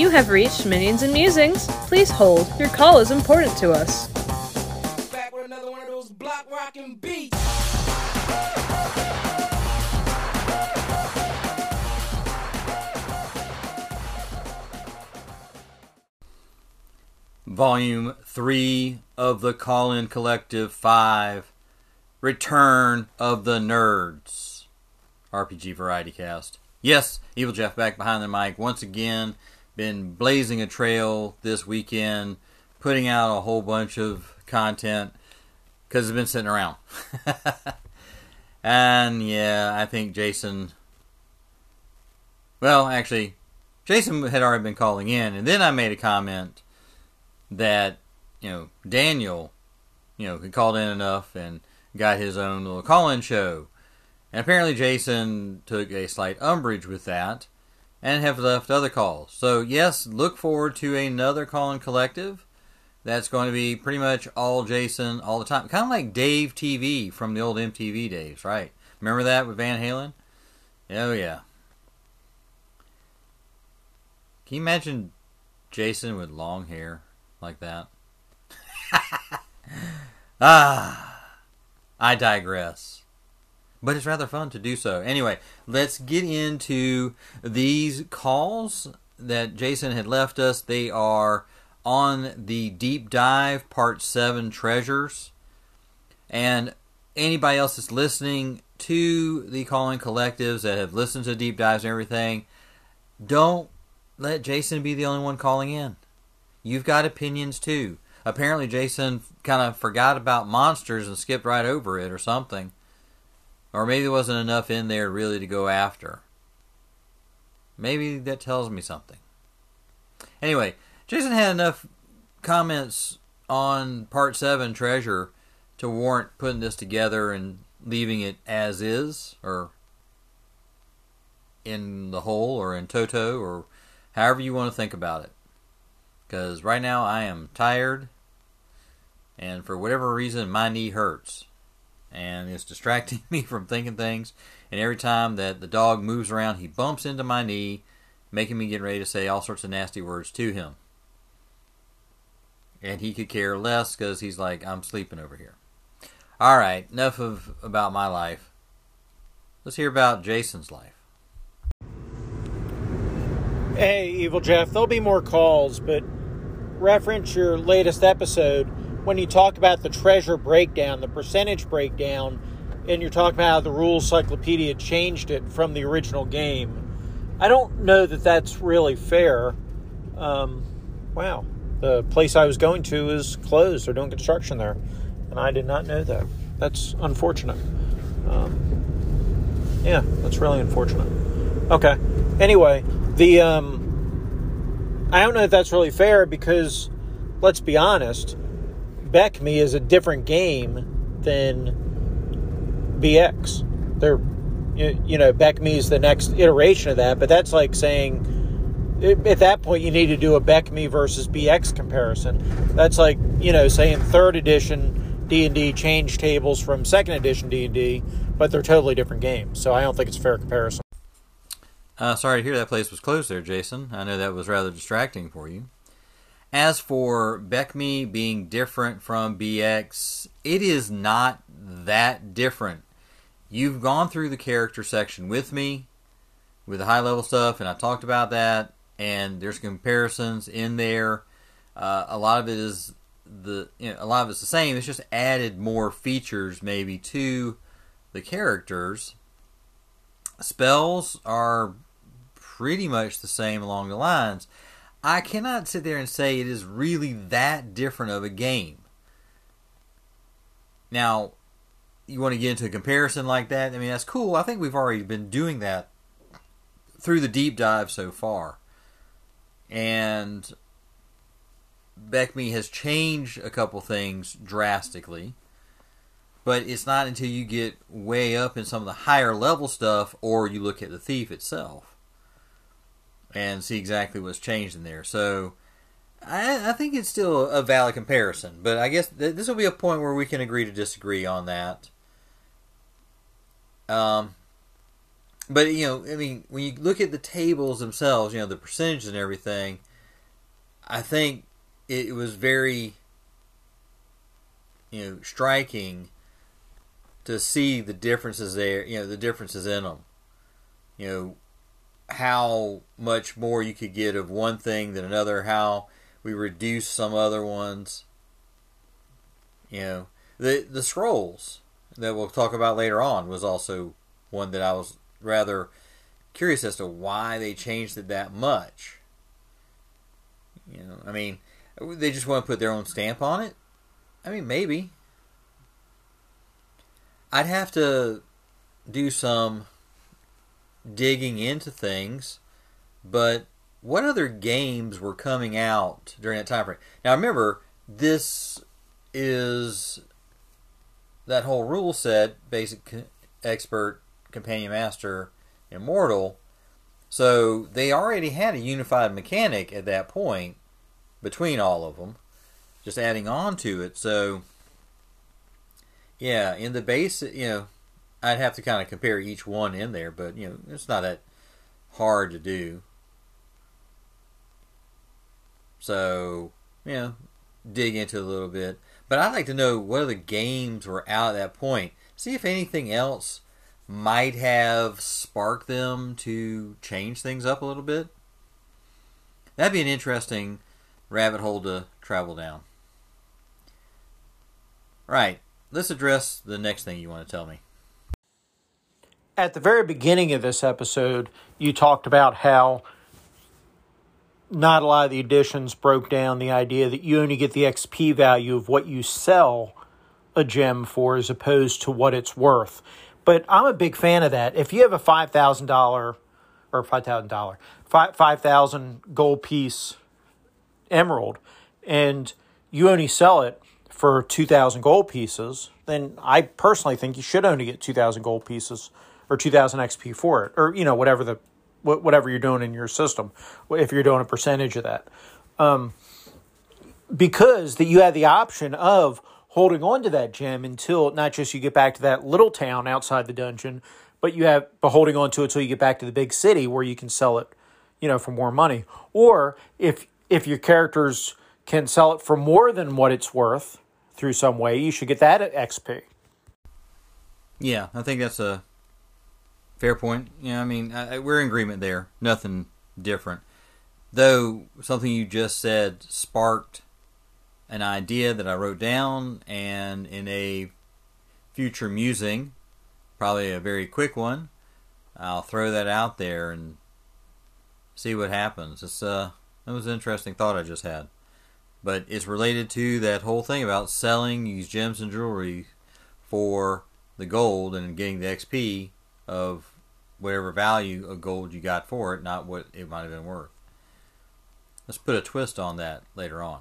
You have reached Minions and Musings. Please hold. Your call is important to us. Back with another one of those block rockin' beats. Volume 3 of the Call In Collective 5 Return of the Nerds RPG Variety Cast. Yes, Evil Jeff back behind the mic once again. Been blazing a trail this weekend, putting out a whole bunch of content because it's been sitting around. and yeah, I think Jason. Well, actually, Jason had already been calling in, and then I made a comment that you know Daniel, you know, had called in enough and got his own little call-in show, and apparently Jason took a slight umbrage with that, and have left other calls. So yes, look forward to another call-in collective. That's going to be pretty much all Jason all the time, kind of like Dave TV from the old MTV days, right? Remember that with Van Halen? Oh yeah. Can you imagine Jason with long hair? like that. ah, I digress. But it's rather fun to do so. Anyway, let's get into these calls that Jason had left us. They are on the deep dive, part seven treasures. And anybody else that's listening to the call-in collectives that have listened to deep dives and everything, don't let Jason be the only one calling in. You've got opinions too. Apparently, Jason kind of forgot about monsters and skipped right over it or something. Or maybe there wasn't enough in there really to go after. Maybe that tells me something. Anyway, Jason had enough comments on part 7 Treasure to warrant putting this together and leaving it as is, or in the whole, or in toto, or however you want to think about it. Because right now I am tired, and for whatever reason, my knee hurts. And it's distracting me from thinking things. And every time that the dog moves around, he bumps into my knee, making me get ready to say all sorts of nasty words to him. And he could care less because he's like, I'm sleeping over here. All right, enough of about my life. Let's hear about Jason's life. Hey, Evil Jeff, there'll be more calls, but reference your latest episode when you talk about the treasure breakdown, the percentage breakdown, and you're talking about how the rules cyclopedia changed it from the original game. I don't know that that's really fair. Um, wow, the place I was going to is closed. They're doing construction there, and I did not know that. That's unfortunate. Um, yeah, that's really unfortunate. Okay. Anyway, the um, I don't know if that's really fair because, let's be honest, BECMI is a different game than BX. They're, you know, BECMI is the next iteration of that, but that's like saying at that point you need to do a BECMI versus BX comparison. That's like, you know, saying third edition D&D change tables from second edition D&D, but they're totally different games. So I don't think it's a fair comparison. Uh, sorry to hear that place was closed there, Jason. I know that was rather distracting for you. As for BECMI being different from BX, it is not that different. You've gone through the character section with me with the high level stuff, and I talked about that, and there's comparisons in there. Uh, a lot of it is the you know, a lot of it's the same. It's just added more features maybe to the characters. Spells are pretty much the same along the lines. I cannot sit there and say it is really that different of a game. Now, you want to get into a comparison like that? I mean, that's cool. I think we've already been doing that through the deep dive so far. And BECMI has changed a couple things drastically. But it's not until you get way up in some of the higher level stuff or you look at the thief itself and see exactly what's changed in there. So I, I think it's still a valid comparison, but I guess th- this will be a point where we can agree to disagree on that. Um, but you know, I mean, when you look at the tables themselves, you know, the percentages and everything, I think it was very, you know, striking to see the differences there. You know, the differences in them. You know, how much more you could get of one thing than another. How we reduce some other ones. You know, the the scrolls that we'll talk about later on was also one that I was rather curious as to why they changed it that much. You know, I mean, they just want to put their own stamp on it. I mean, maybe. I'd have to do some digging into things, but what other games were coming out during that time frame? Now, remember, this is that whole rule set basic expert companion master immortal so they already had a unified mechanic at that point between all of them just adding on to it so yeah in the base you know i'd have to kind of compare each one in there but you know it's not that hard to do so you know dig into it a little bit but I'd like to know what other games were out at that point. See if anything else might have sparked them to change things up a little bit. That'd be an interesting rabbit hole to travel down. Right, let's address the next thing you want to tell me. At the very beginning of this episode, you talked about how not a lot of the editions broke down the idea that you only get the XP value of what you sell a gem for as opposed to what it's worth. But I'm a big fan of that. If you have a $5,000 or $5,000, 5,000 gold piece emerald and you only sell it for 2,000 gold pieces, then I personally think you should only get 2,000 gold pieces or 2,000 XP for it, or, you know, whatever the whatever you're doing in your system, if you're doing a percentage of that. Um, because that you have the option of holding on to that gem until not just you get back to that little town outside the dungeon, but you have but holding on to it until you get back to the big city where you can sell it, you know, for more money. Or if if your characters can sell it for more than what it's worth through some way, you should get that at XP. Yeah, I think that's a Fair point. Yeah, I mean, I, we're in agreement there. Nothing different. Though something you just said sparked an idea that I wrote down, and in a future musing, probably a very quick one, I'll throw that out there and see what happens. It's uh, it was an interesting thought I just had, but it's related to that whole thing about selling these gems and jewelry for the gold and getting the XP of whatever value of gold you got for it, not what it might have been worth. Let's put a twist on that later on.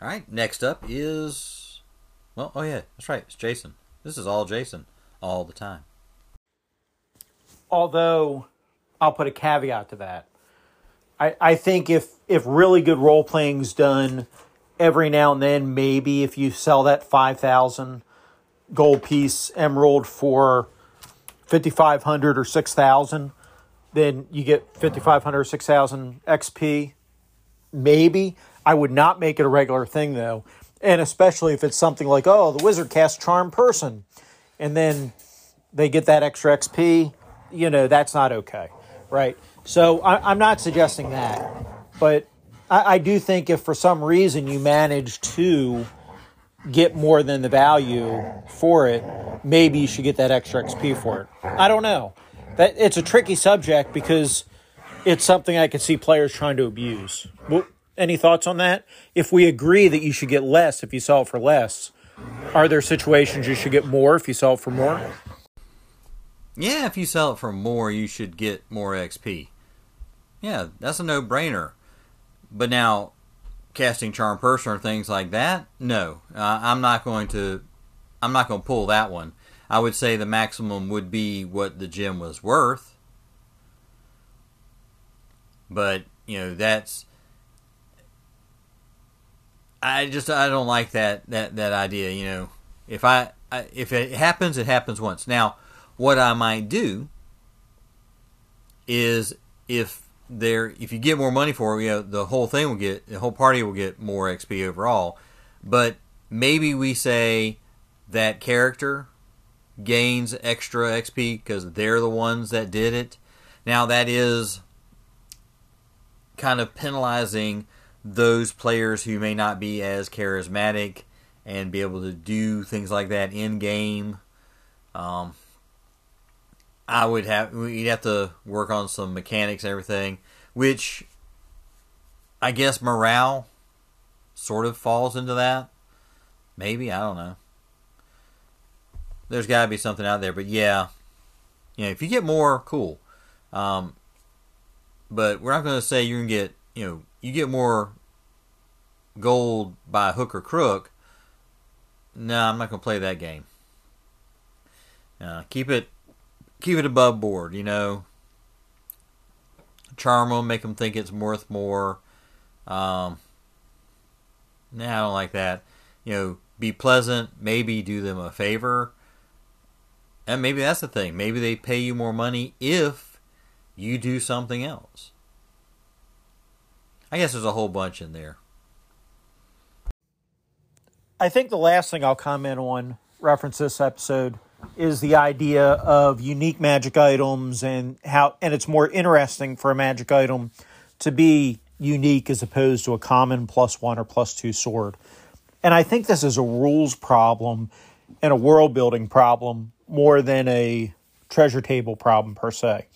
All right, next up is well, oh yeah, that's right, it's Jason. This is all Jason all the time. Although I'll put a caveat to that. I, I think if if really good role playing's done every now and then, maybe if you sell that five thousand gold piece emerald for 5500 or 6000 then you get 5500 or 6000 xp maybe. I would not make it a regular thing though. And especially if it's something like oh the wizard casts charm person and then they get that extra xp you know that's not okay right? So I, am not suggesting that. But I, I do think if for some reason you manage to get more than the value for it, maybe you should get that extra XP for it. I don't know. That it's a tricky subject because it's something I could see players trying to abuse. Well, any thoughts on that? If we agree that you should get less if you sell it for less, are there situations you should get more if you sell it for more? Yeah, if you sell it for more, you should get more XP. Yeah, that's a no-brainer. But now, casting charm person or things like that, no, uh, I'm not going to. I'm not going to pull that one. I would say the maximum would be what the gem was worth. But you know that's. I just I don't like that that that idea. You know, if I, I if it happens, it happens once. Now, what I might do is if there if you get more money for it, you know, the whole thing will get the whole party will get more XP overall. But maybe we say that character gains extra XP because they're the ones that did it. Now that is kind of penalizing those players who may not be as charismatic and be able to do things like that in game. Um, I would have we'd have to work on some mechanics and everything, which I guess morale sort of falls into that. Maybe I don't know. There's got to be something out there, but yeah, you know, if you get more, cool. Um, but we're not going to say going to get you know you get more gold by hook or crook. No, I'm not going to play that game. Uh, keep it keep it above board, you know. Charm them, make them think it's worth more. Um, nah, I don't like that. You know, be pleasant, maybe do them a favor. And maybe that's the thing. Maybe they pay you more money if you do something else. I guess there's a whole bunch in there. I think the last thing I'll comment on reference this episode is the idea of unique magic items and how and it's more interesting for a magic item to be unique as opposed to a common plus one or plus two sword. And I think this is a rules problem and a world building problem more than a treasure table problem per se.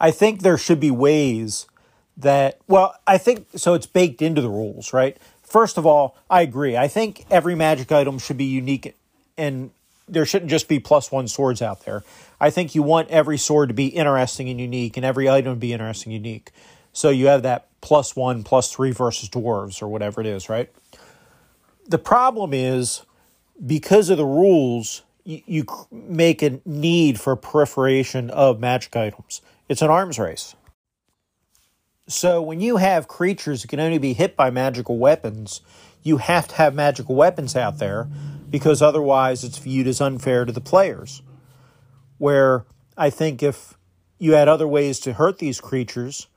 I think there should be ways that well, I think so it's baked into the rules, right? First of all, I agree. I think every magic item should be unique and there shouldn't just be plus one swords out there. I think you want every sword to be interesting and unique, and every item to be interesting and unique. So you have that plus one, plus three versus dwarves, or whatever it is, right? The problem is because of the rules, you, you make a need for proliferation of magic items. It's an arms race. So when you have creatures that can only be hit by magical weapons, you have to have magical weapons out there because otherwise it's viewed as unfair to the players. Where I think if you had other ways to hurt these creatures,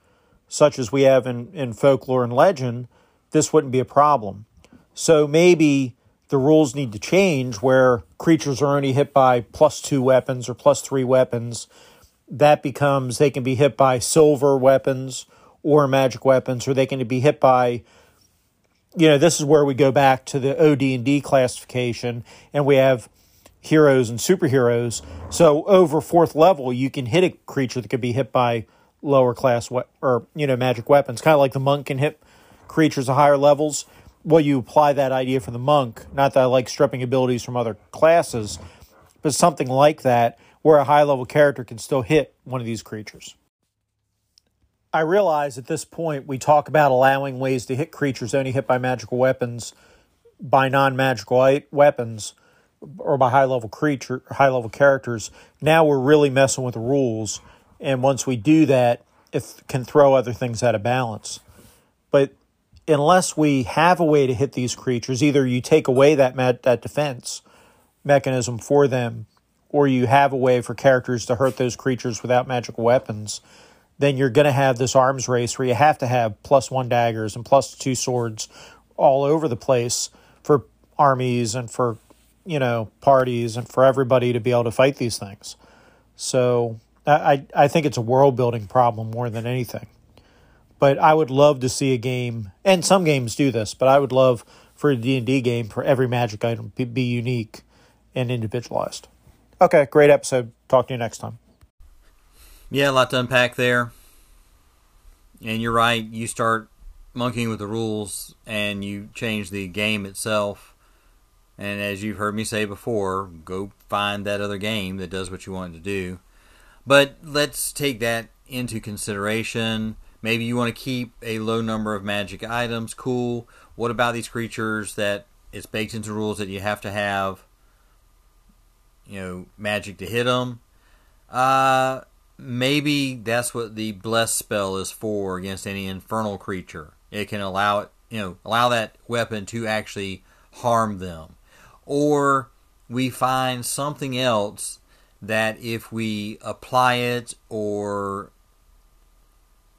such as we have in, in folklore and legend, this wouldn't be a problem. So maybe the rules need to change where creatures are only hit by plus two weapons or plus three weapons. That becomes they can be hit by silver weapons or magic weapons, or they can be hit by you know, this is where we go back to the OD&D classification and we have heroes and superheroes. So over fourth level, you can hit a creature that could be hit by lower class we- or you know magic weapons, kind of like the monk can hit creatures of higher levels. Well, you apply that idea for the monk. Not that I like stripping abilities from other classes, but something like that, where a high level character can still hit one of these creatures. I realize at this point we talk about allowing ways to hit creatures only hit by magical weapons, by non magical weapons, or by high level creature, high level characters. Now we're really messing with the rules, and once we do that, it can throw other things out of balance. But unless we have a way to hit these creatures, either you take away that that defense mechanism for them, or you have a way for characters to hurt those creatures without magical weapons then you're going to have this arms race where you have to have plus one daggers and plus two swords all over the place for armies and for you know parties and for everybody to be able to fight these things. So I I think it's a world building problem more than anything. But I would love to see a game, and some games do this. But I would love for a D and D game for every magic item be unique and individualized. Okay, great episode. Talk to you next time. Yeah, a lot to unpack there. And you're right, you start monkeying with the rules and you change the game itself. And as you've heard me say before, go find that other game that does what you want to do. But let's take that into consideration. Maybe you want to keep a low number of magic items. Cool. What about these creatures that it's baked into rules that you have to have, you know, magic to hit them? Uh, maybe that's what the bless spell is for against any infernal creature. It can allow it, you know, allow that weapon to actually harm them. Or we find something else that if we apply it or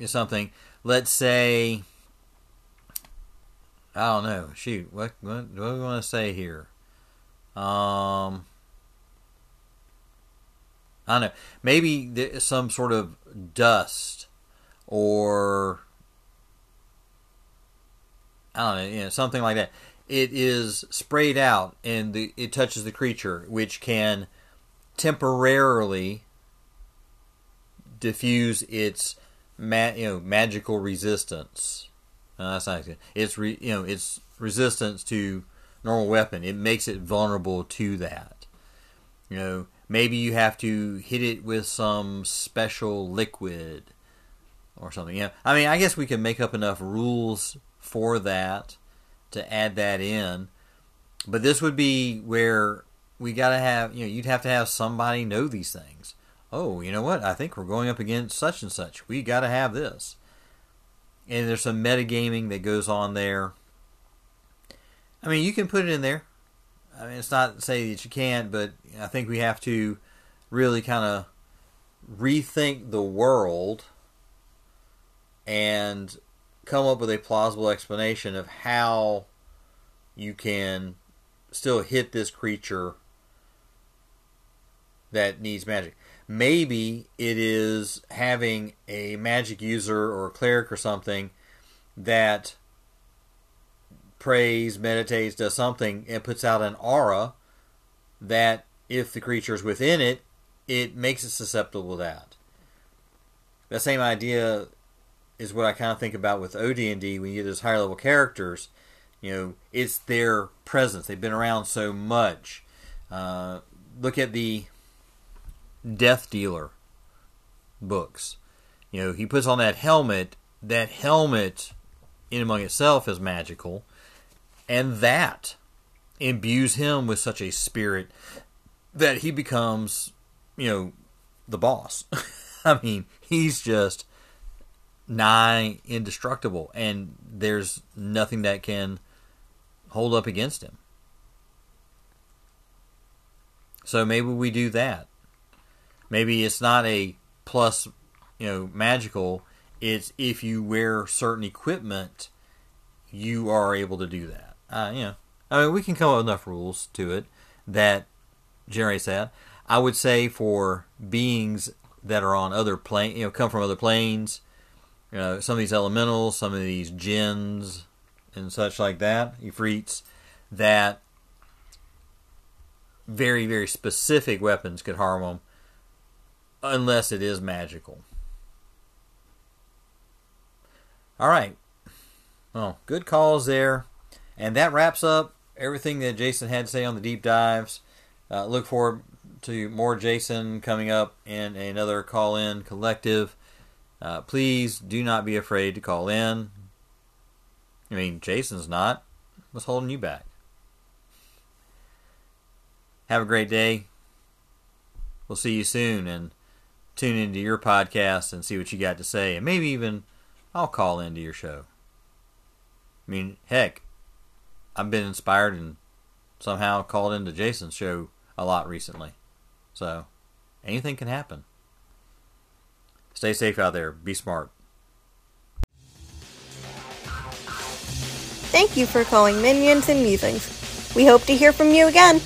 something. Let's say, I don't know. Shoot, what what do we want to say here? Um, I don't know. Maybe some sort of dust or I don't know, you know, something like that. It is sprayed out and the, it touches the creature, which can temporarily diffuse its ma- you know magical resistance. Uh, that's not good. It's re- you know its resistance to normal weapon. It makes it vulnerable to that. You know, maybe you have to hit it with some special liquid or something. Yeah, I mean, I guess we can make up enough rules for that to add that in. But this would be where we got to have, you know, you'd have to have somebody know these things. Oh, you know what? I think we're going up against such and such. We got to have this. And there's some metagaming that goes on there. I mean, you can put it in there. I mean, it's not to say that you can't, but I think we have to really kind of rethink the world and come up with a plausible explanation of how you can still hit this creature that needs magic. Maybe it is having a magic user or a cleric or something that prays, meditates, does something, and puts out an aura that if the creature is within it, it makes it susceptible to that. That same idea is what I kind of think about with OD&D when you get those higher level characters. You know, it's their presence. They've been around so much. Uh, look at the Death Dealer books. You know, he puts on that helmet. That helmet, in among itself, is magical, and that imbues him with such a spirit that he becomes, you know, the boss. I mean, he's just nigh indestructible, and there's nothing that can hold up against him. So maybe we do that. Maybe it's not a plus, you know, magical. It's if you wear certain equipment, you are able to do that. Uh, you know, I mean, we can come up with enough rules to it that generates that. I would say for beings that are on other plane, you know, come from other planes, you know, some of these elementals, some of these jinns and such like that, ifrits, that very, very specific weapons could harm them unless it is magical. All right. Well, good calls there. And that wraps up everything that Jason had to say on the deep dives. Uh, look forward to more Jason coming up in another call in collective. Uh, please do not be afraid to call in. I mean, Jason's not. What's holding you back? Have a great day. We'll see you soon and tune into your podcast and see what you got to say. And maybe even I'll call into your show. I mean, heck, I've been inspired and somehow called into Jason's show a lot recently. So anything can happen. Stay safe out there. Be smart. Thank you for calling Minions and Musings. We hope to hear from you again.